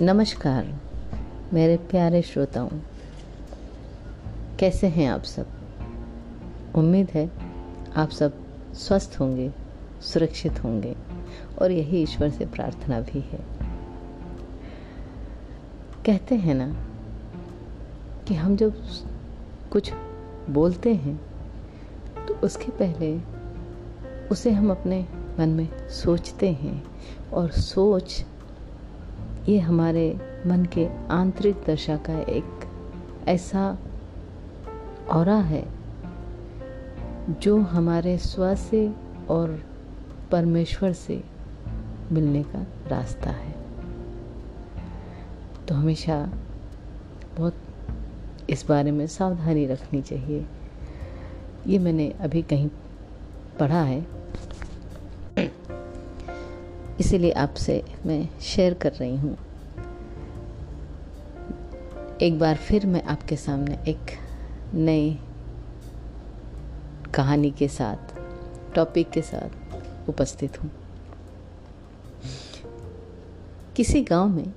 नमस्कार, मेरे प्यारे श्रोताओं। कैसे हैं आप सब? उम्मीद है आप सब स्वस्थ होंगे, सुरक्षित होंगे, और यही ईश्वर से प्रार्थना भी है। कहते हैं ना कि हम जब कुछ बोलते हैं तो उसके पहले उसे हम अपने मन में सोचते हैं, और सोच ये हमारे मन के आंतरिक दशा का एक ऐसा और है, जो हमारे स्व से और परमेश्वर से मिलने का रास्ता है। तो हमेशा बहुत इस बारे में सावधानी रखनी चाहिए। ये मैंने अभी कहीं पढ़ा है। इसीलिए आपसे मैं शेयर कर रही हूँ। एक बार फिर मैं आपके सामने एक नई कहानी के साथ टॉपिक के साथ उपस्थित हूँ। किसी गाँव में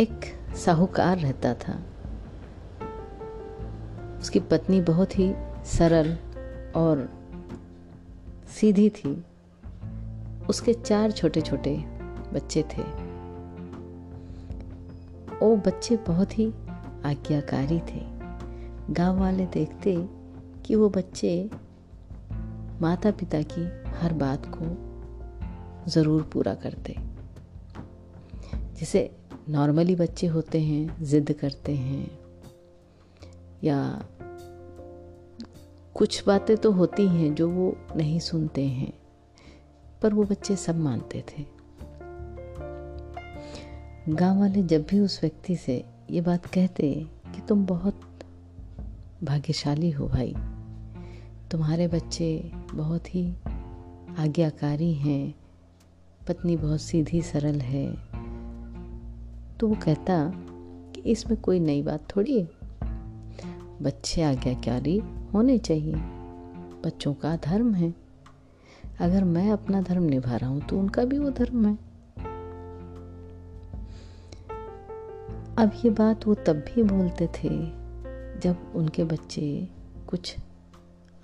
एक साहूकार रहता था। उसकी पत्नी बहुत ही सरल और सीधी थी। उसके चार छोटे छोटे बच्चे थे। वो बच्चे बहुत ही आज्ञाकारी थे। गाँव वाले देखते कि वो बच्चे माता पिता की हर बात को ज़रूर पूरा करते। जैसे नॉर्मली बच्चे होते हैं, ज़िद करते हैं, या कुछ बातें तो होती हैं जो वो नहीं सुनते हैं, पर वो बच्चे सब मानते थे। गाँव वाले जब भी उस व्यक्ति से ये बात कहते कि तुम बहुत भाग्यशाली हो भाई। तुम्हारे बच्चे बहुत ही आज्ञाकारी हैं, पत्नी बहुत सीधी सरल है। तो वो कहता कि इसमें कोई नई बात थोड़ी? है बच्चे आज्ञाकारी होने चाहिए, बच्चों का धर्म है। अगर मैं अपना धर्म निभा रहा हूँ तो उनका भी वो धर्म है। अब ये बात वो तब भी बोलते थे जब उनके बच्चे कुछ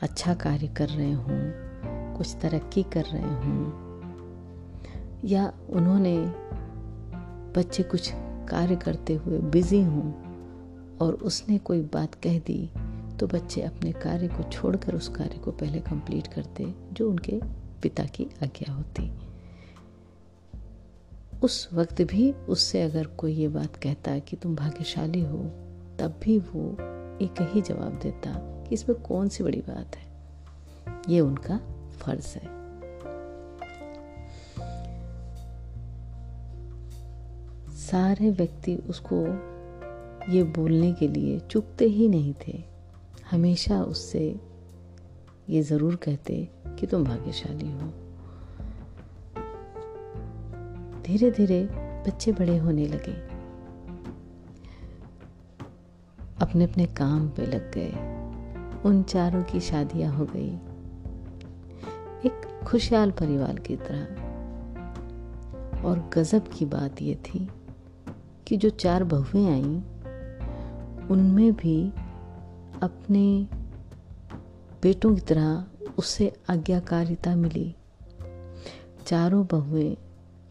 अच्छा कार्य कर रहे हों, कुछ तरक्की कर रहे हों। या उन्होंने बच्चे कुछ कार्य करते हुए बिज़ी हों और उसने कोई बात कह दी तो बच्चे अपने कार्य को छोड़कर उस कार्य को पहले कंप्लीट करते, जो उनके पिता की आज्ञा होती। उस वक्त भी उससे अगर कोई ये बात कहता कि तुम भाग्यशाली हो, तब भी वो एक ही जवाब देता कि इसमें कौन सी बड़ी बात है। ये उनका फ़र्ज़ है। सारे व्यक्ति उसको ये बोलने के लिए चुकते ही नहीं थे। हमेशा उससे ये ज़रूर कहते कि तुम भाग्यशाली हो। धीरे धीरे बच्चे बड़े होने लगे। अपने अपने काम पे लग गए। उन चारों की शादियाँ हो गई। एक खुशहाल परिवार की तरह। और गजब की बात यह थी कि जो चार बहुएँ आईं, उनमें भी अपने बेटों की तरह उससे आज्ञाकारिता मिली। चारों बहुएँ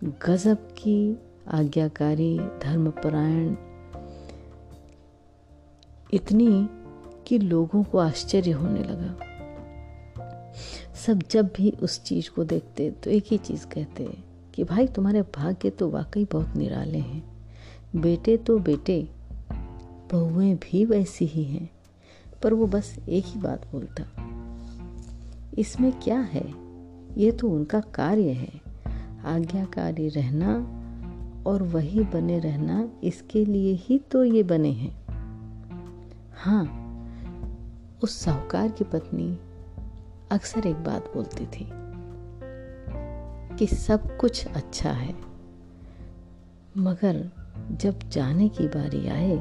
गजब की आज्ञाकारी, धर्मपरायण। इतनी कि लोगों को आश्चर्य होने लगा। सब जब भी उस चीज़ को देखते तो एक ही चीज़ कहते कि, भाई, तुम्हारे भाग्य तो वाकई बहुत निराले हैं। बेटे तो बेटे, बहुएँ भी वैसी ही हैं। पर वो बस एक ही बात बोलता, इसमें क्या है? ये तो उनका कार्य है। आज्ञाकारी रहना और वही बने रहना इसके लिए ही तो ये बने हैं। हाँ उस साहूकार की पत्नी अक्सर एक बात बोलती थी कि सब कुछ अच्छा है, मगर जब जाने की बारी आए,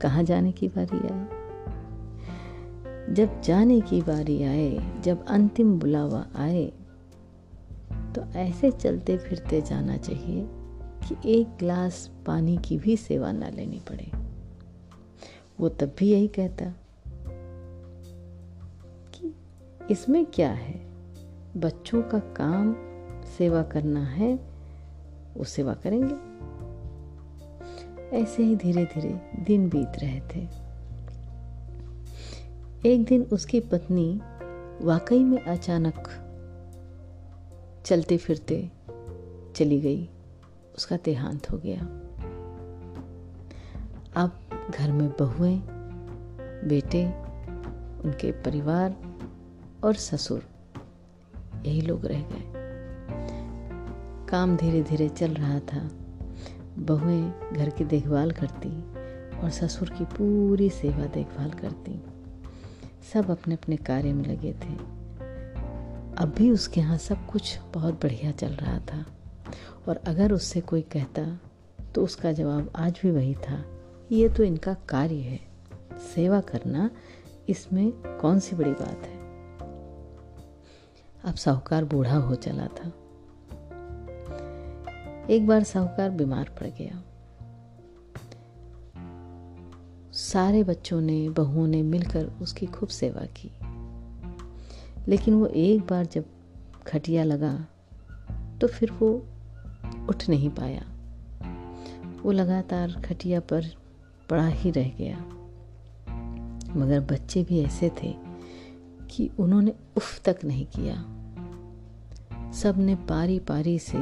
कहा जाने की बारी आए? जब जाने की बारी आए, जब अंतिम बुलावा आए तो ऐसे चलते फिरते जाना चाहिए कि एक ग्लास पानी की भी सेवा ना लेनी पड़े। वो तब भी यही कहता कि इसमें क्या है? बच्चों का काम सेवा करना है, वो सेवा करेंगे। ऐसे ही धीरे धीरे दिन बीत रहे थे। एक दिन उसकी पत्नी वाकई में अचानक चलते फिरते चली गई। उसका देहांत हो गया। अब घर में बहुएँ बेटे, उनके परिवार और ससुर। यही लोग रह गए। काम धीरे धीरे चल रहा था। बहुएँ घर की देखभाल करती और ससुर की पूरी सेवा देखभाल करती। सब अपने अपने कार्य में लगे थे। अब भी उसके यहाँ सब कुछ बहुत बढ़िया चल रहा था। और अगर उससे कोई कहता तो उसका जवाब आज भी वही था। ये तो इनका कार्य है। सेवा करना इसमें कौन सी बड़ी बात है? अब साहूकार बूढ़ा हो चला था। एक बार साहूकार बीमार पड़ गया। सारे बच्चों ने, बहुओं ने मिलकर उसकी खूब सेवा की। लेकिन वो एक बार जब खटिया लगा तो फिर वो उठ नहीं पाया। वो लगातार खटिया पर पड़ा ही रह गया। मगर बच्चे भी ऐसे थे कि उन्होंने उफ तक नहीं किया। सबने पारी पारी से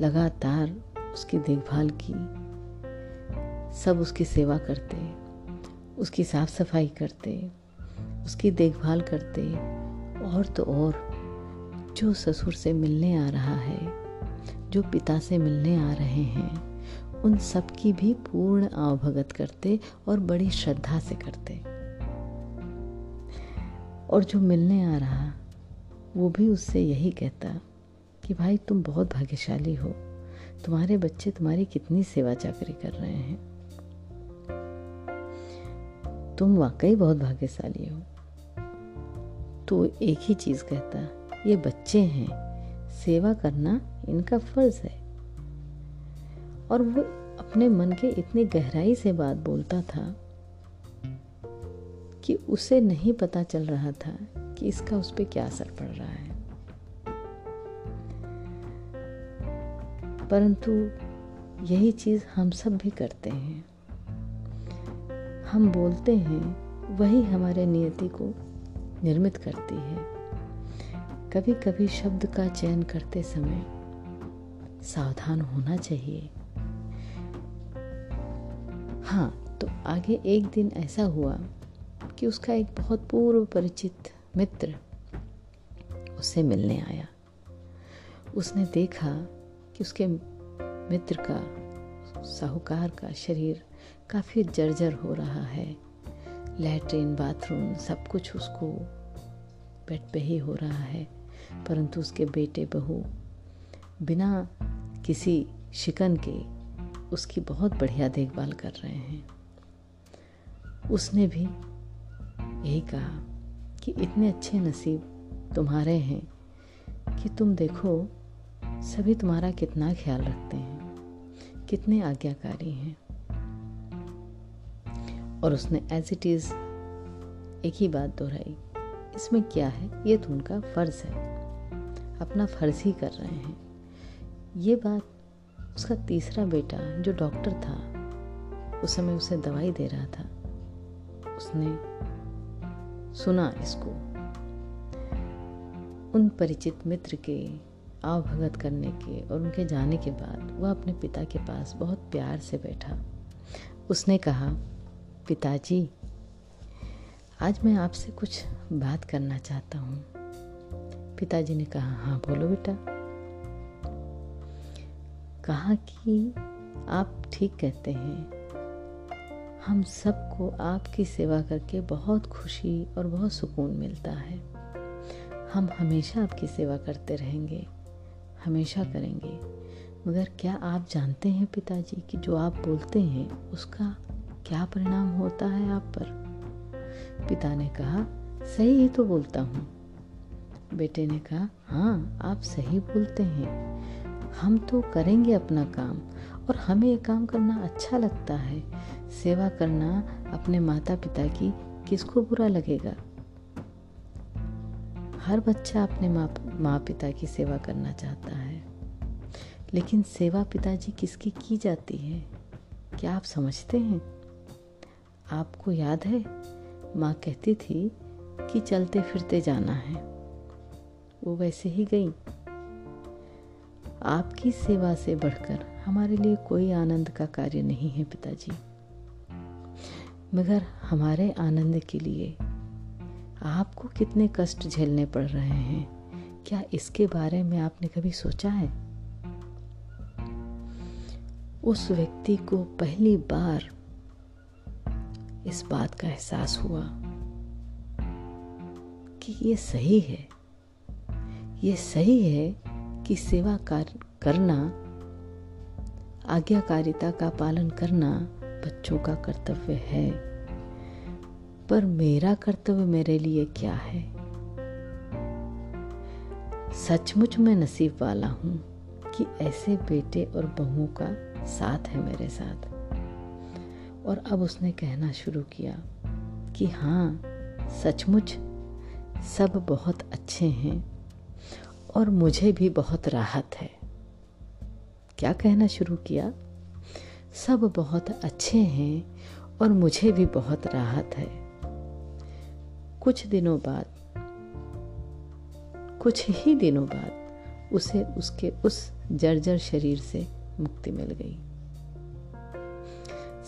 लगातार उसकी देखभाल की। सब उसकी सेवा करते, उसकी साफ़ सफ़ाई करते। उसकी देखभाल करते और तो और जो ससुर से मिलने आ रहा है, जो पिता से मिलने आ रहे हैं, उन सब की भी पूर्ण आवभगत करते और बड़ी श्रद्धा से करते। और जो मिलने आ रहा, वो भी उससे यही कहता कि, भाई, तुम बहुत भाग्यशाली हो। तुम्हारे बच्चे तुम्हारी कितनी सेवा चाकरी कर रहे हैं। तुम वाकई बहुत भाग्यशाली हो। तो एक ही चीज़ कहता, ये बच्चे हैं, सेवा करना इनका फ़र्ज़ है। और वो अपने मन के इतनी गहराई से बात बोलता था कि उसे नहीं पता चल रहा था कि इसका उस पर क्या असर पड़ रहा है। परंतु यही चीज़ हम सब भी करते हैं। हम बोलते हैं, वही हमारे नियति को निर्मित करती है। कभी कभी शब्द का चयन करते समय सावधान होना चाहिए। हाँ तो आगे एक दिन ऐसा हुआ कि उसका एक बहुत पूर्व परिचित मित्र उससे मिलने आया। उसने देखा कि उसके मित्र का, साहूकार का शरीर काफ़ी जर्जर हो रहा है। लैट्रिन, बाथरूम, सब कुछ उसको बेड पे ही हो रहा है, परंतु उसके बेटे बहू बिना किसी शिकन के उसकी बहुत बढ़िया देखभाल कर रहे हैं। उसने भी यही कहा कि इतने अच्छे नसीब तुम्हारे हैं कि तुम देखो, सभी तुम्हारा कितना ख्याल रखते हैं, कितने आज्ञाकारी हैं। और उसने एज इट इज़ एक ही बात दोहराई, इसमें क्या है? ये तो उनका फ़र्ज़ है। अपना फ़र्ज़ ही कर रहे हैं। ये बात उसका तीसरा बेटा जो डॉक्टर था, उस समय उसे दवाई दे रहा था। उसने सुना इसको। उन परिचित मित्र के आवभगत करने के और उनके जाने के बाद वह अपने पिता के पास बहुत प्यार से बैठा। उसने कहा पिताजी, आज मैं आपसे कुछ बात करना चाहता हूँ। पिताजी ने कहा हाँ बोलो बेटा। कहा कि, आप ठीक कहते हैं। हम सबको आपकी सेवा करके बहुत खुशी और बहुत सुकून मिलता है। हम हमेशा आपकी सेवा करते रहेंगे, हमेशा करेंगे। मगर क्या आप जानते हैं पिताजी कि जो आप बोलते हैं, उसका क्या परिणाम होता है आप पर? पिता ने कहा, सही ही तो बोलता हूँ। बेटे ने कहा हाँ आप सही बोलते हैं। हम तो करेंगे अपना काम और हमें ये काम करना अच्छा लगता है। सेवा करना अपने माता पिता की किसको बुरा लगेगा? हर बच्चा अपने माँ माँ पिता की सेवा करना चाहता है। लेकिन सेवा पिताजी किसकी की जाती है? क्या आप समझते हैं? आपको याद है? माँ कहती थी कि चलते फिरते जाना है। वो वैसे ही गई। आपकी सेवा से बढ़कर हमारे लिए कोई आनंद का कार्य नहीं है पिताजी। मगर हमारे आनंद के लिए आपको कितने कष्ट झेलने पड़ रहे हैं। क्या इसके बारे में आपने कभी सोचा है? उस व्यक्ति को पहली बार इस बात का एहसास हुआ कि ये सही है। ये सही है कि सेवा कर, करना आज्ञाकारिता का पालन करना बच्चों का कर्तव्य है। पर मेरा कर्तव्य मेरे लिए क्या है? सचमुच मैं नसीब वाला हूँ कि ऐसे बेटे और बहुओं का साथ है मेरे साथ। और अब उसने कहना शुरू किया कि हाँ सचमुच सब बहुत अच्छे हैं और मुझे भी बहुत राहत है। क्या कहना शुरू किया? सब बहुत अच्छे हैं और मुझे भी बहुत राहत है। कुछ दिनों बाद, कुछ ही दिनों बाद उसे उसके उस जर्जर शरीर से मुक्ति मिल गई।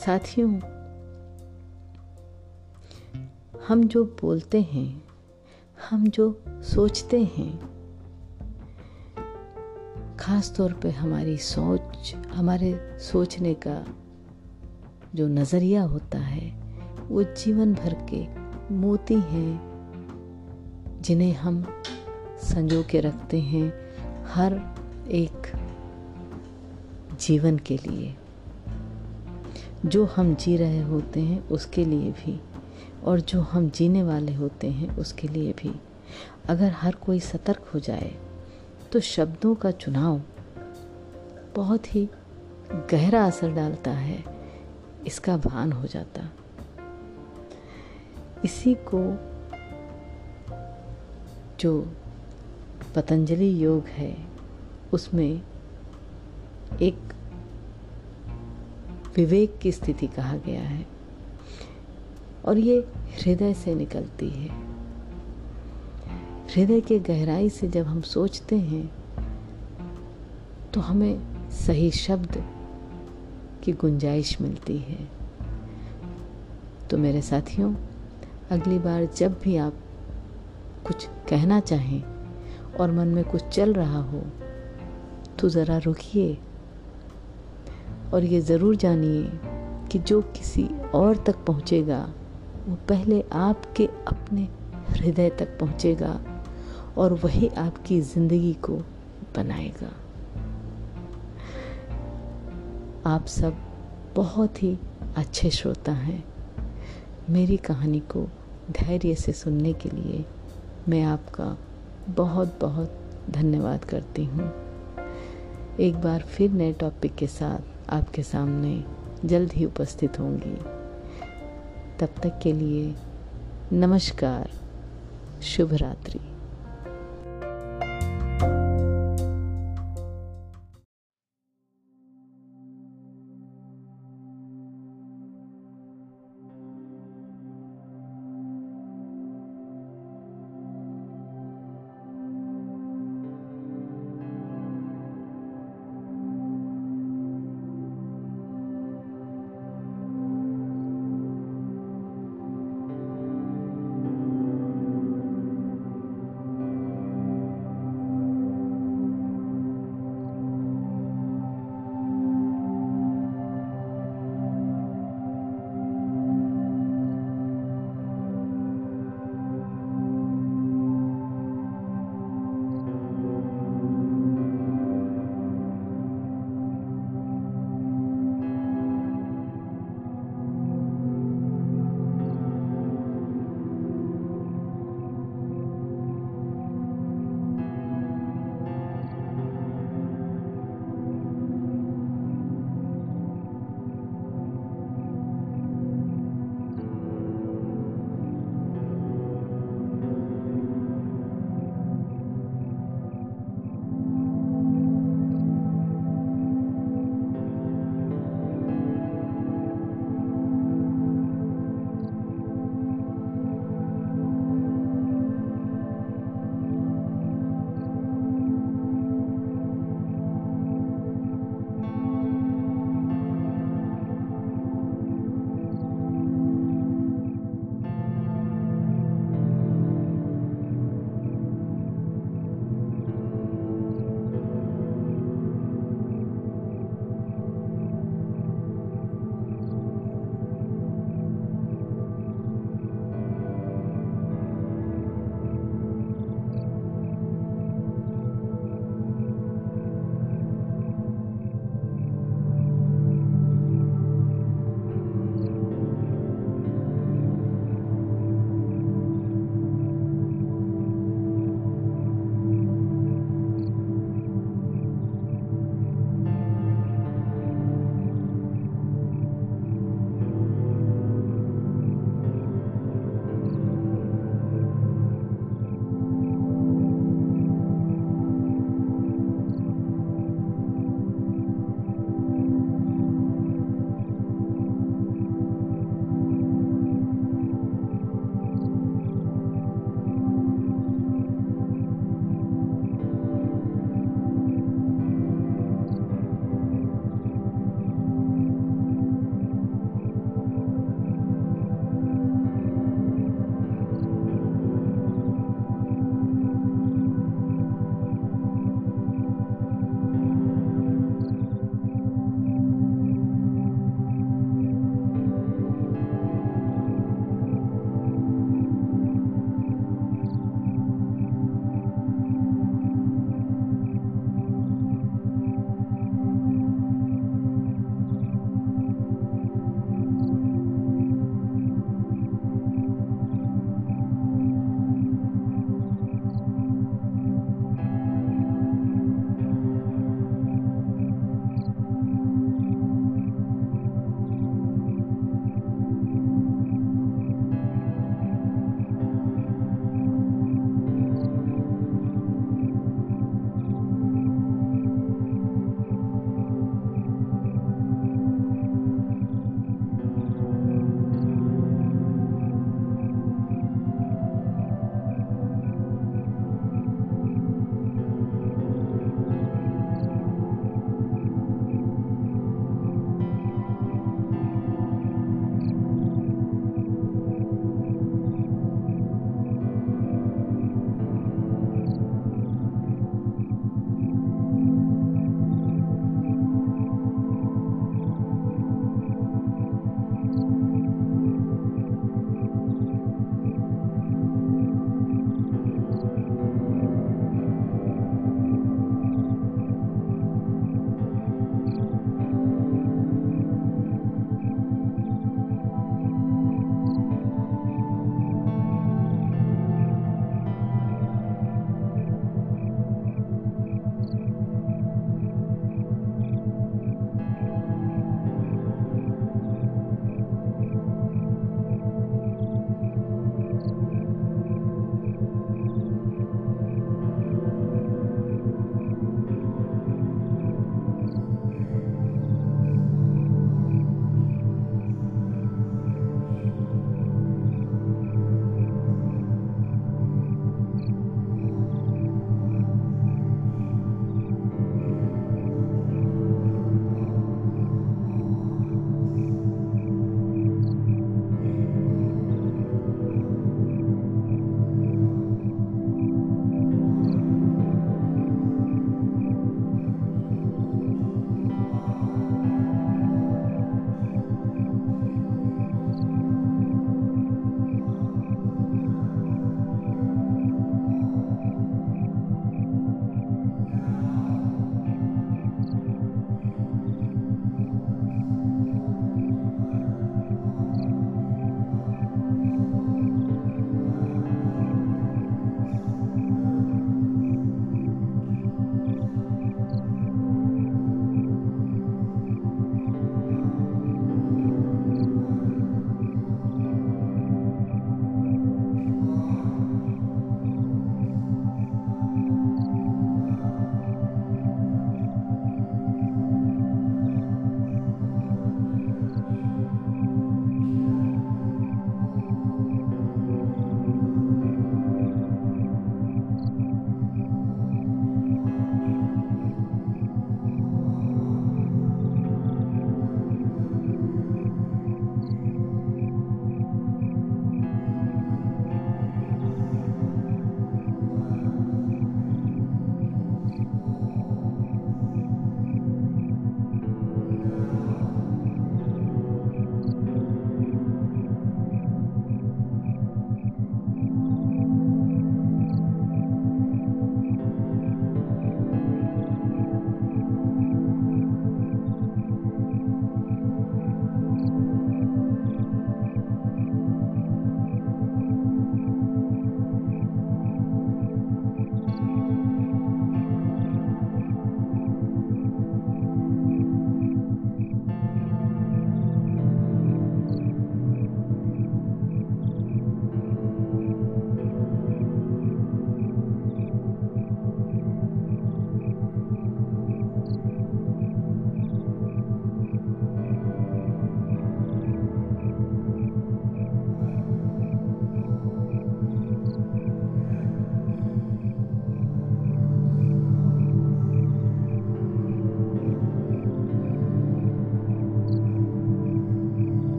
साथियों, हम जो बोलते हैं, हम जो सोचते हैं, खास तौर पे हमारी सोच, हमारे सोचने का जो नज़रिया होता है, वो जीवन भर के मोती हैं, जिन्हें हम संजो के रखते हैं हर एक जीवन के लिए। जो हम जी रहे होते हैं उसके लिए भी, और जो हम जीने वाले होते हैं उसके लिए भी। अगर हर कोई सतर्क हो जाए तो शब्दों का चुनाव बहुत ही गहरा असर डालता है, इसका भान हो जाता। इसी को जो पतंजलि योग है, उसमें एक विवेक की स्थिति कहा गया है। और ये हृदय से निकलती है। हृदय के गहराई से जब हम सोचते हैं तो हमें सही शब्द की गुंजाइश मिलती है। तो मेरे साथियों, अगली बार जब भी आप कुछ कहना चाहें और मन में कुछ चल रहा हो तो ज़रा रुकिए और ये ज़रूर जानिए कि जो किसी और तक पहुँचेगा, वो पहले आपके अपने हृदय तक पहुँचेगा और वही आपकी ज़िंदगी को बनाएगा। आप सब बहुत ही अच्छे श्रोता हैं। मेरी कहानी को धैर्य से सुनने के लिए मैं आपका बहुत बहुत धन्यवाद करती हूँ। एक बार फिर नए टॉपिक के साथ आपके सामने जल्द ही उपस्थित होंगी। तब तक के लिए नमस्कार शुभ रात्रि